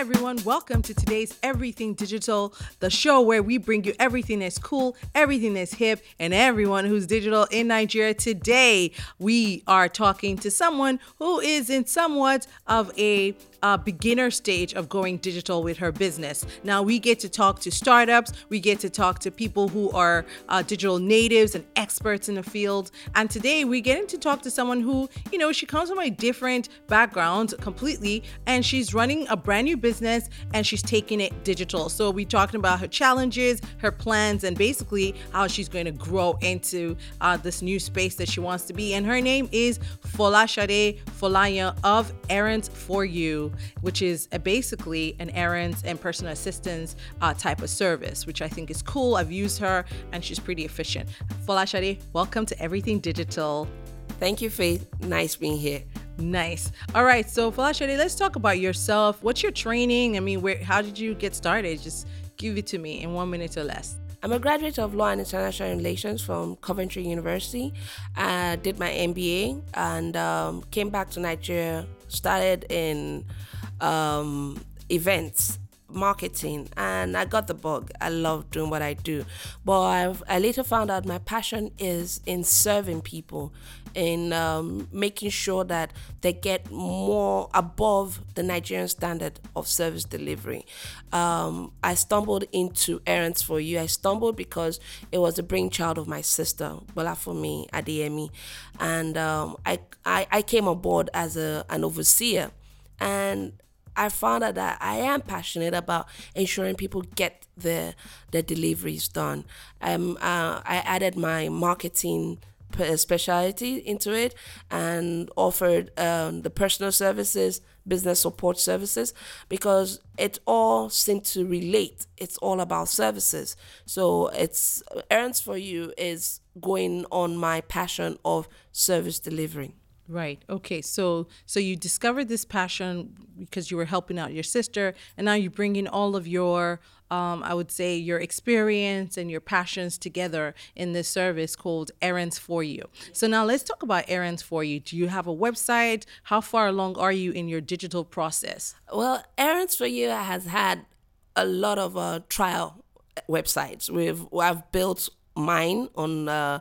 everyone. Welcome to today's Everything Digital, the show where we bring you everything that's cool, everything that's hip, and everyone who's digital in Nigeria. Today, we are talking to someone who is in somewhat of a uh, beginner stage of going digital with her business. Now, we get to talk to startups, we get to talk to people who are uh, digital natives and experts in the field. And today, we get to talk to someone who, you know, she comes from a different background completely, and she's running a brand new business and she's taking it digital. So, we're talking about her challenges, her plans, and basically how she's going to grow into uh, this new space that she wants to be. And her name is Folashade Folayan of Errands for You which is basically an errands and personal assistance uh, type of service, which I think is cool. I've used her and she's pretty efficient. Folashade, welcome to Everything Digital. Thank you, Faith. Nice being here. Nice. All right, so Folashade, let's talk about yourself. What's your training? I mean, where? How did you get started? Just give it to me in one minute or less. I'm a graduate of Law and International Relations from Coventry University. I did my MBA and um, came back to Nigeria. Started in um, events marketing and I got the bug. I love doing what I do. But I've, I later found out my passion is in serving people, in um, making sure that they get more above the Nigerian standard of service delivery. Um, I stumbled into Errands for You. I stumbled because it was a brainchild of my sister, Bola for me, Adeyemi. And um, I, I, I came aboard as a, an overseer. And I found out that I am passionate about ensuring people get their their deliveries done. Um, uh, I added my marketing specialty into it and offered um, the personal services, business support services, because it all seemed to relate. It's all about services. So it's errands for you is going on my passion of service delivery. Right. Okay. So so you discovered this passion because you were helping out your sister, and now you bring in all of your, um, I would say, your experience and your passions together in this service called Errands for You. So now let's talk about Errands for You. Do you have a website? How far along are you in your digital process? Well, Errands for You has had a lot of uh, trial websites. We've I've built mine on uh,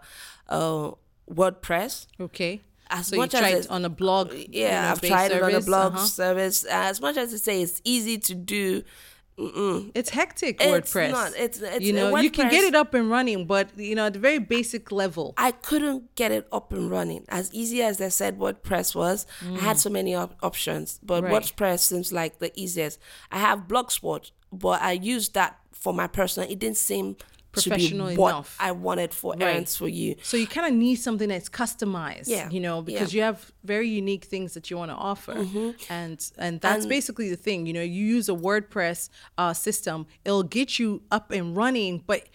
uh, WordPress. Okay as so much as it on a blog yeah you know, i've tried service, it on a blog uh-huh. service as much as to say it's easy to do Mm-mm. It's hectic it's WordPress. Not, it's, it's you know, you can get it up and running, but you know, at the very basic level. I couldn't get it up and running as easy as they said WordPress was. Mm. I had mm. so many op- options, but right. WordPress seems like the easiest. I have Blogspot, but I used that for my personal. It didn't seem professional enough. I wanted for right. errands for you. So you kind of need something that's customized, yeah. you know, because yeah. you have very unique things that you want to offer, mm-hmm. and and that's and, basically the thing. You know, you use a WordPress uh, system, it'll get you up and running, but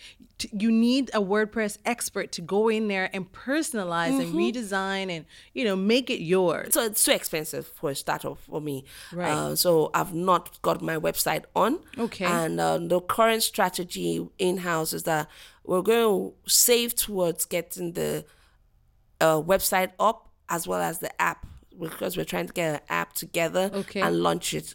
you need a WordPress expert to go in there and personalize mm-hmm. and redesign and you know make it yours. So it's too expensive for a startup for me. Right. Uh, so I've not got my website on. Okay. And uh, the current strategy in house is that we're going to save towards getting the uh, website up as well as the app because we're trying to get an app together okay. and launch it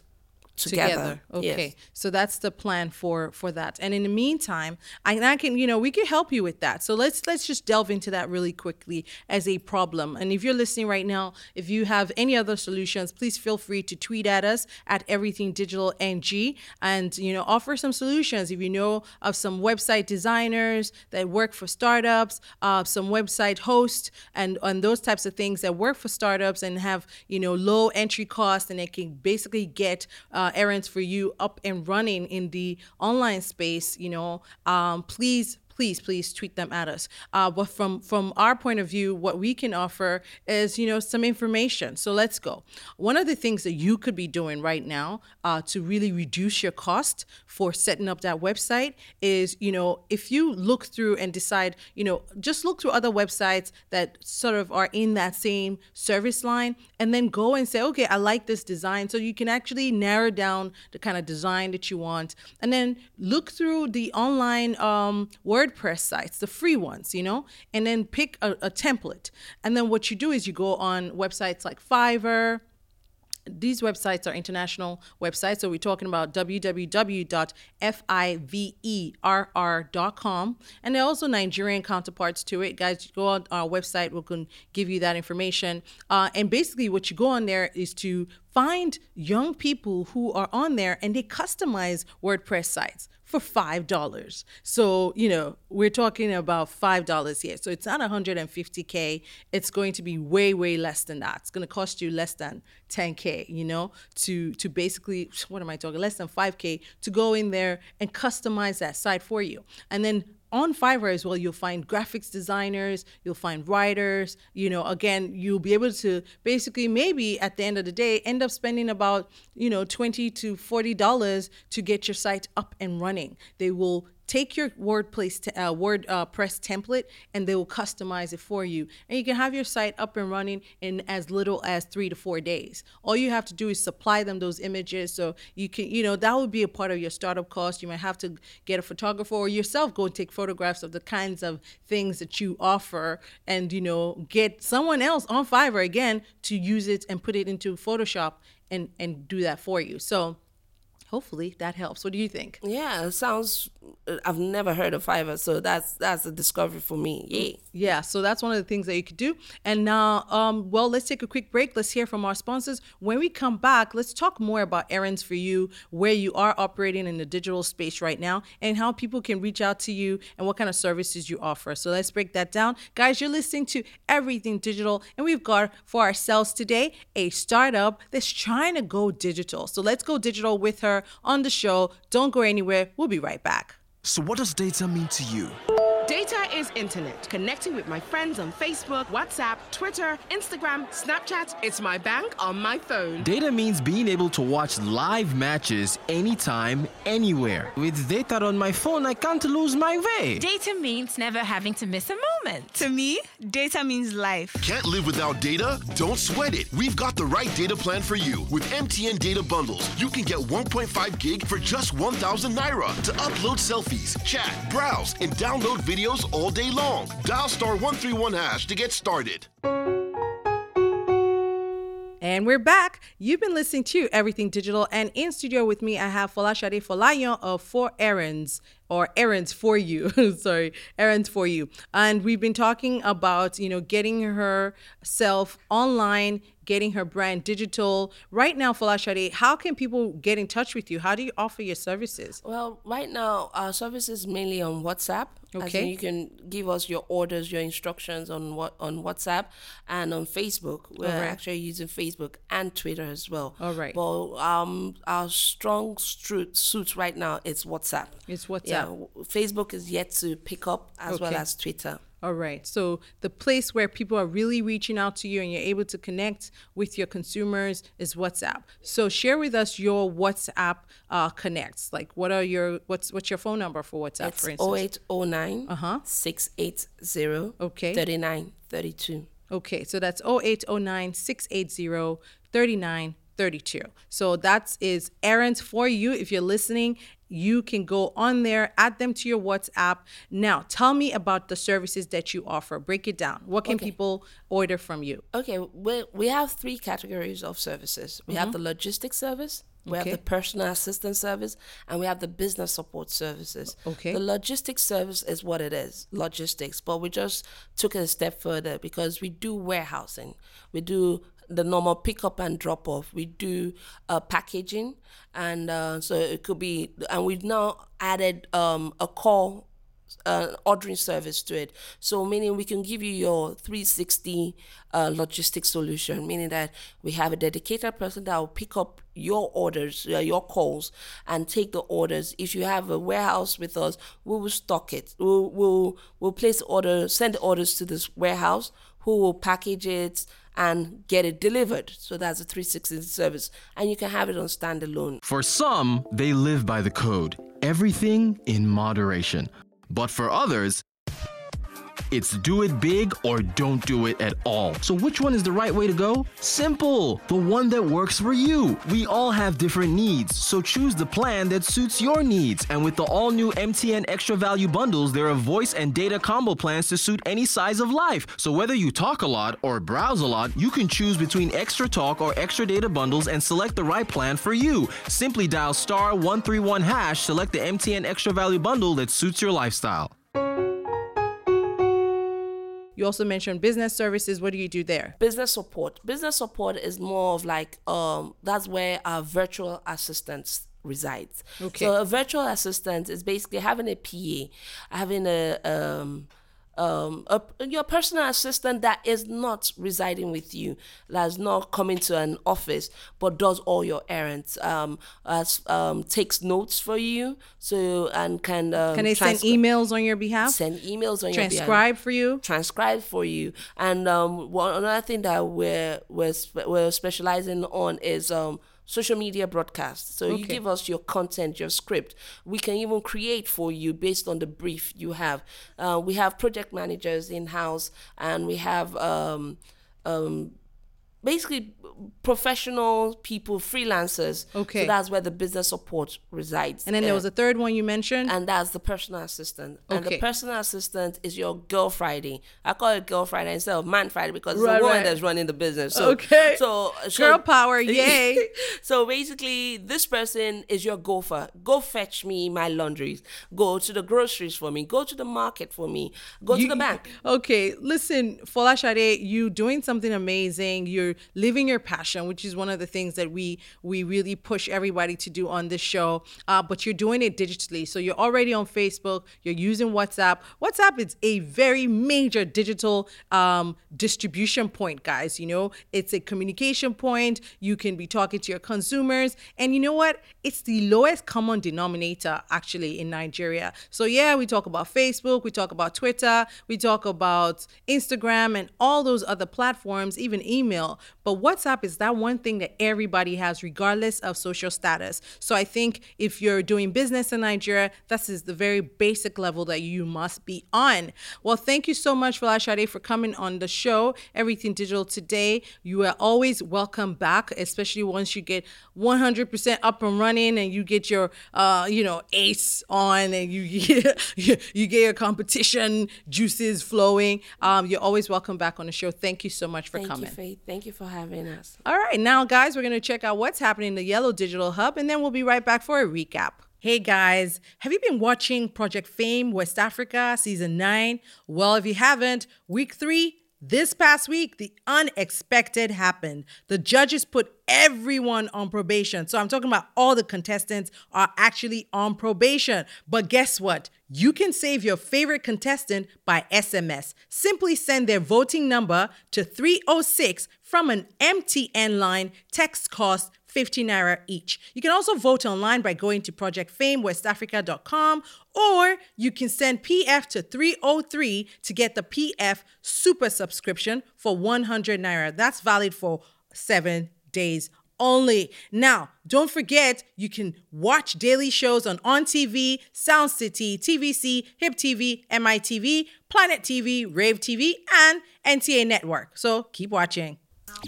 together. together. Okay. Yes. So that's the plan for for that. And in the meantime, I, I can, you know, we can help you with that. So let's let's just delve into that really quickly as a problem. And if you're listening right now, if you have any other solutions, please feel free to tweet at us at everything digital ng and you know offer some solutions. If you know of some website designers that work for startups, uh, some website hosts and and those types of things that work for startups and have you know low entry costs and they can basically get uh, uh, errands for you up and running in the online space, you know, um, please please please tweet them at us. Uh, but from from our point of view what we can offer is you know some information. So let's go. One of the things that you could be doing right now uh, to really reduce your cost for setting up that website is you know if you look through and decide you know just look through other websites that sort of are in that same service line and then go and say okay i like this design. So you can actually narrow down the kind of design that you want and then look through the online um, word WordPress sites, the free ones, you know, and then pick a, a template. And then what you do is you go on websites like Fiverr, these websites are international websites. So we're talking about www.fiverr.com. And there are also Nigerian counterparts to it. Guys, go on our website. We can give you that information. Uh, and basically, what you go on there is to find young people who are on there and they customize WordPress sites for $5. So, you know, we're talking about $5 here. So it's not 150K. It's going to be way, way less than that. It's going to cost you less than 10K, you know, to, to basically, what am I talking? Less than 5K to go in there and customize that site for you. And then on Fiverr as well, you'll find graphics designers, you'll find writers. You know, again, you'll be able to basically maybe at the end of the day end up spending about you know twenty to forty dollars to get your site up and running. They will take your WordPress t- uh, WordPress uh, template and they will customize it for you. And you can have your site up and running in as little as three to four days. All you have to do is supply them those images. So you can, you know, that would be a part of your startup cost. You might have to get a photographer or yourself go and take photographs of the kinds of things that you offer and, you know, get someone else on Fiverr again to use it and put it into Photoshop and, and do that for you. So hopefully that helps. What do you think? Yeah, it sounds. I've never heard of Fiverr, so that's that's a discovery for me. Yeah. Yeah. So that's one of the things that you could do. And now, um, well, let's take a quick break. Let's hear from our sponsors. When we come back, let's talk more about errands for you, where you are operating in the digital space right now, and how people can reach out to you and what kind of services you offer. So let's break that down, guys. You're listening to Everything Digital, and we've got for ourselves today a startup that's trying to go digital. So let's go digital with her on the show. Don't go anywhere. We'll be right back. So, what does data mean to you? Data is internet. Connecting with my friends on Facebook, WhatsApp, Twitter, Instagram, Snapchat. It's my bank on my phone. Data means being able to watch live matches anytime, anywhere. With data on my phone, I can't lose my way. Data means never having to miss a moment. To me, data means life. Can't live without data? Don't sweat it. We've got the right data plan for you. With MTN data bundles, you can get 1.5 gig for just 1,000 naira to upload selfies, chat, browse, and download videos all day long. Dial star 131 hash to get started. And we're back. You've been listening to Everything Digital, and in studio with me, I have Folashade Folayan of Four Errands or Errands for You. Sorry, Errands for You. And we've been talking about, you know, getting herself online, getting her brand digital. Right now, Folashade, how can people get in touch with you? How do you offer your services? Well, right now, our service is mainly on WhatsApp. Okay. you can give us your orders, your instructions on what on WhatsApp and on Facebook. We're right. actually using Facebook and Twitter as well. All right. But um, our strong suit right now is WhatsApp. It's WhatsApp. Yeah. Facebook is yet to pick up as okay. well as Twitter. All right. So the place where people are really reaching out to you and you're able to connect with your consumers is WhatsApp. So share with us your WhatsApp uh, connects. Like what are your what's what's your phone number for WhatsApp it's for instance? 0809 uh-huh. 680 okay. 3932. Okay. So that's 0809 680 3932. So that is errands for you if you're listening you can go on there, add them to your WhatsApp. Now, tell me about the services that you offer. Break it down. What can okay. people order from you? Okay, we, we have three categories of services. We mm-hmm. have the logistics service, we okay. have the personal assistance service, and we have the business support services. Okay. The logistics service is what it is, logistics, but we just took it a step further because we do warehousing. We do the normal pick up and drop off. We do uh, packaging, and uh, so it could be, and we've now added um, a call uh, ordering service to it. So meaning we can give you your 360 uh, logistics solution, meaning that we have a dedicated person that will pick up your orders, uh, your calls, and take the orders. If you have a warehouse with us, we will stock it. We'll we'll, we'll place orders, send orders to this warehouse, who will package it and get it delivered. So that's a 360 service. And you can have it on standalone. For some, they live by the code everything in moderation. But for others, It's do it big or don't do it at all. So, which one is the right way to go? Simple. The one that works for you. We all have different needs, so choose the plan that suits your needs. And with the all new MTN Extra Value bundles, there are voice and data combo plans to suit any size of life. So, whether you talk a lot or browse a lot, you can choose between extra talk or extra data bundles and select the right plan for you. Simply dial star 131 hash, select the MTN Extra Value bundle that suits your lifestyle. You also mentioned business services. What do you do there? business support business support is more of like um that's where our virtual assistants resides Okay. so a virtual assistant is basically having a pa having a um um, a, your personal assistant that is not residing with you, that's not coming to an office, but does all your errands, um, as, um, takes notes for you, so and can um, Can they send emails on your behalf? send emails on your behalf Transcribe for you? transcribe for you. And um, one another thing that we're we're, we're specializing on is um, social media broadcast. So you give us your content, your script. We can even create for you based on the brief you have. Uh, we have project managers in house, and we have um, um, basically professional people, freelancers. Okay. So that's where the business support resides. And then there Uh, was a third one you mentioned. and that's the personal assistant. Okay. And the personal assistant is your girl Friday. I call it girl Friday instead of man Friday because it's Right, a woman right. that's running the business. So, Okay. So, so Girl power, yay. so basically, this person is your gopher. Go fetch me my laundries. Go to the groceries for me. Go to the market for me. Go to the bank. Okay, listen, Folashade, you doing something amazing. You're living your passion, which is one of the things that we we really push everybody to do on this show. Uh, but you're doing it digitally, so you're already on Facebook. You're using WhatsApp. WhatsApp is a very major digital um, distribution point, guys. You know, it's a communication point. You can be talking to your consumers, and you know what? It's the lowest common denominator actually in Nigeria. So yeah, we talk about Facebook, we talk about Twitter, we talk about Instagram and all those other platforms, even email. But WhatsApp is that one thing that everybody has, regardless of social status. So I think if you're doing business in Nigeria, this is the very basic level that you must be on. Well, thank you so much, Folashade, for coming on the show, Everything Digital Today. You are always welcome back, especially once you get 100% up and running and you get your, uh, you know, ace on and you get, you get your competition juices flowing. Um, you're always welcome back on the show. Thank you so much for Thank coming. you, Faith. Thank you for having us. All right, now, guys, we're going to check out what's happening in the Yellow Digital Hub, and then we'll be right back for a recap. Hey guys, have you been watching Project Fame West Africa season 9? Well, if you haven't, week 3 this past week, the unexpected happened. The judges put everyone on probation. So I'm talking about all the contestants are actually on probation. But guess what? You can save your favorite contestant by SMS. Simply send their voting number to 306 from an MTN line. Text cost 50 naira each. You can also vote online by going to projectfamewestafrica.com or you can send PF to 303 to get the PF super subscription for 100 naira. That's valid for seven days only. Now, don't forget you can watch daily shows on On TV, Sound City, TVC, Hip TV, MITV, Planet TV, Rave TV, and NTA Network. So keep watching.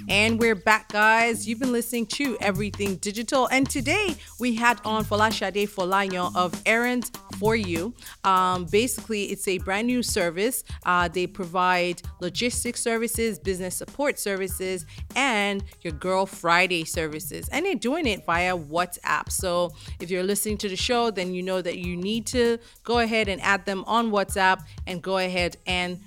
And we're back, guys. You've been listening to Everything Digital. And today we had on Folashade Folayan of Errands for You. Um, basically, it's a brand new service. Uh, they provide logistics services, business support services, and your Girl Friday services. And they're doing it via WhatsApp. So if you're listening to the show, then you know that you need to go ahead and add them on WhatsApp and go ahead and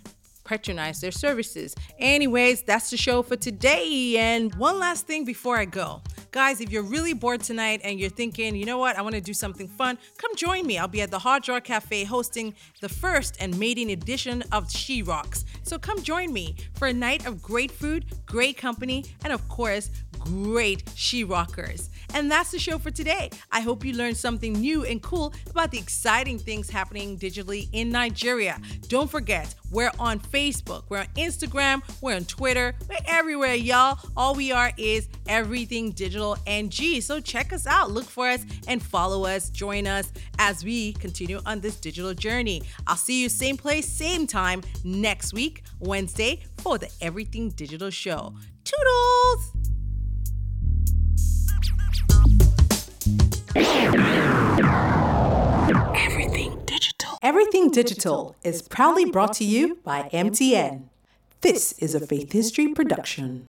patronize their services. Anyways, that's the show for today. And one last thing before I go. Guys, if you're really bored tonight and you're thinking, you know what, I want to do something fun, come join me. I'll be at the Hard Draw Cafe hosting the first and maiden edition of She Rocks. So come join me for a night of great food, great great company, and of course, great she rockers. And that's the show for today. I hope you learned something new and cool about the exciting things happening digitally in Nigeria. Don't forget, we're on Facebook, we're on Instagram, we're on Twitter, we're everywhere, y'all. All we are is Everything Digital NG. So check us out, look for us, and follow us. Join us as we continue on this digital journey. I'll see you same place, same time next week, Wednesday, for the Everything Digital Show. Toodles! Everything Digital is proudly brought to you by MTN. This is a Faith History production.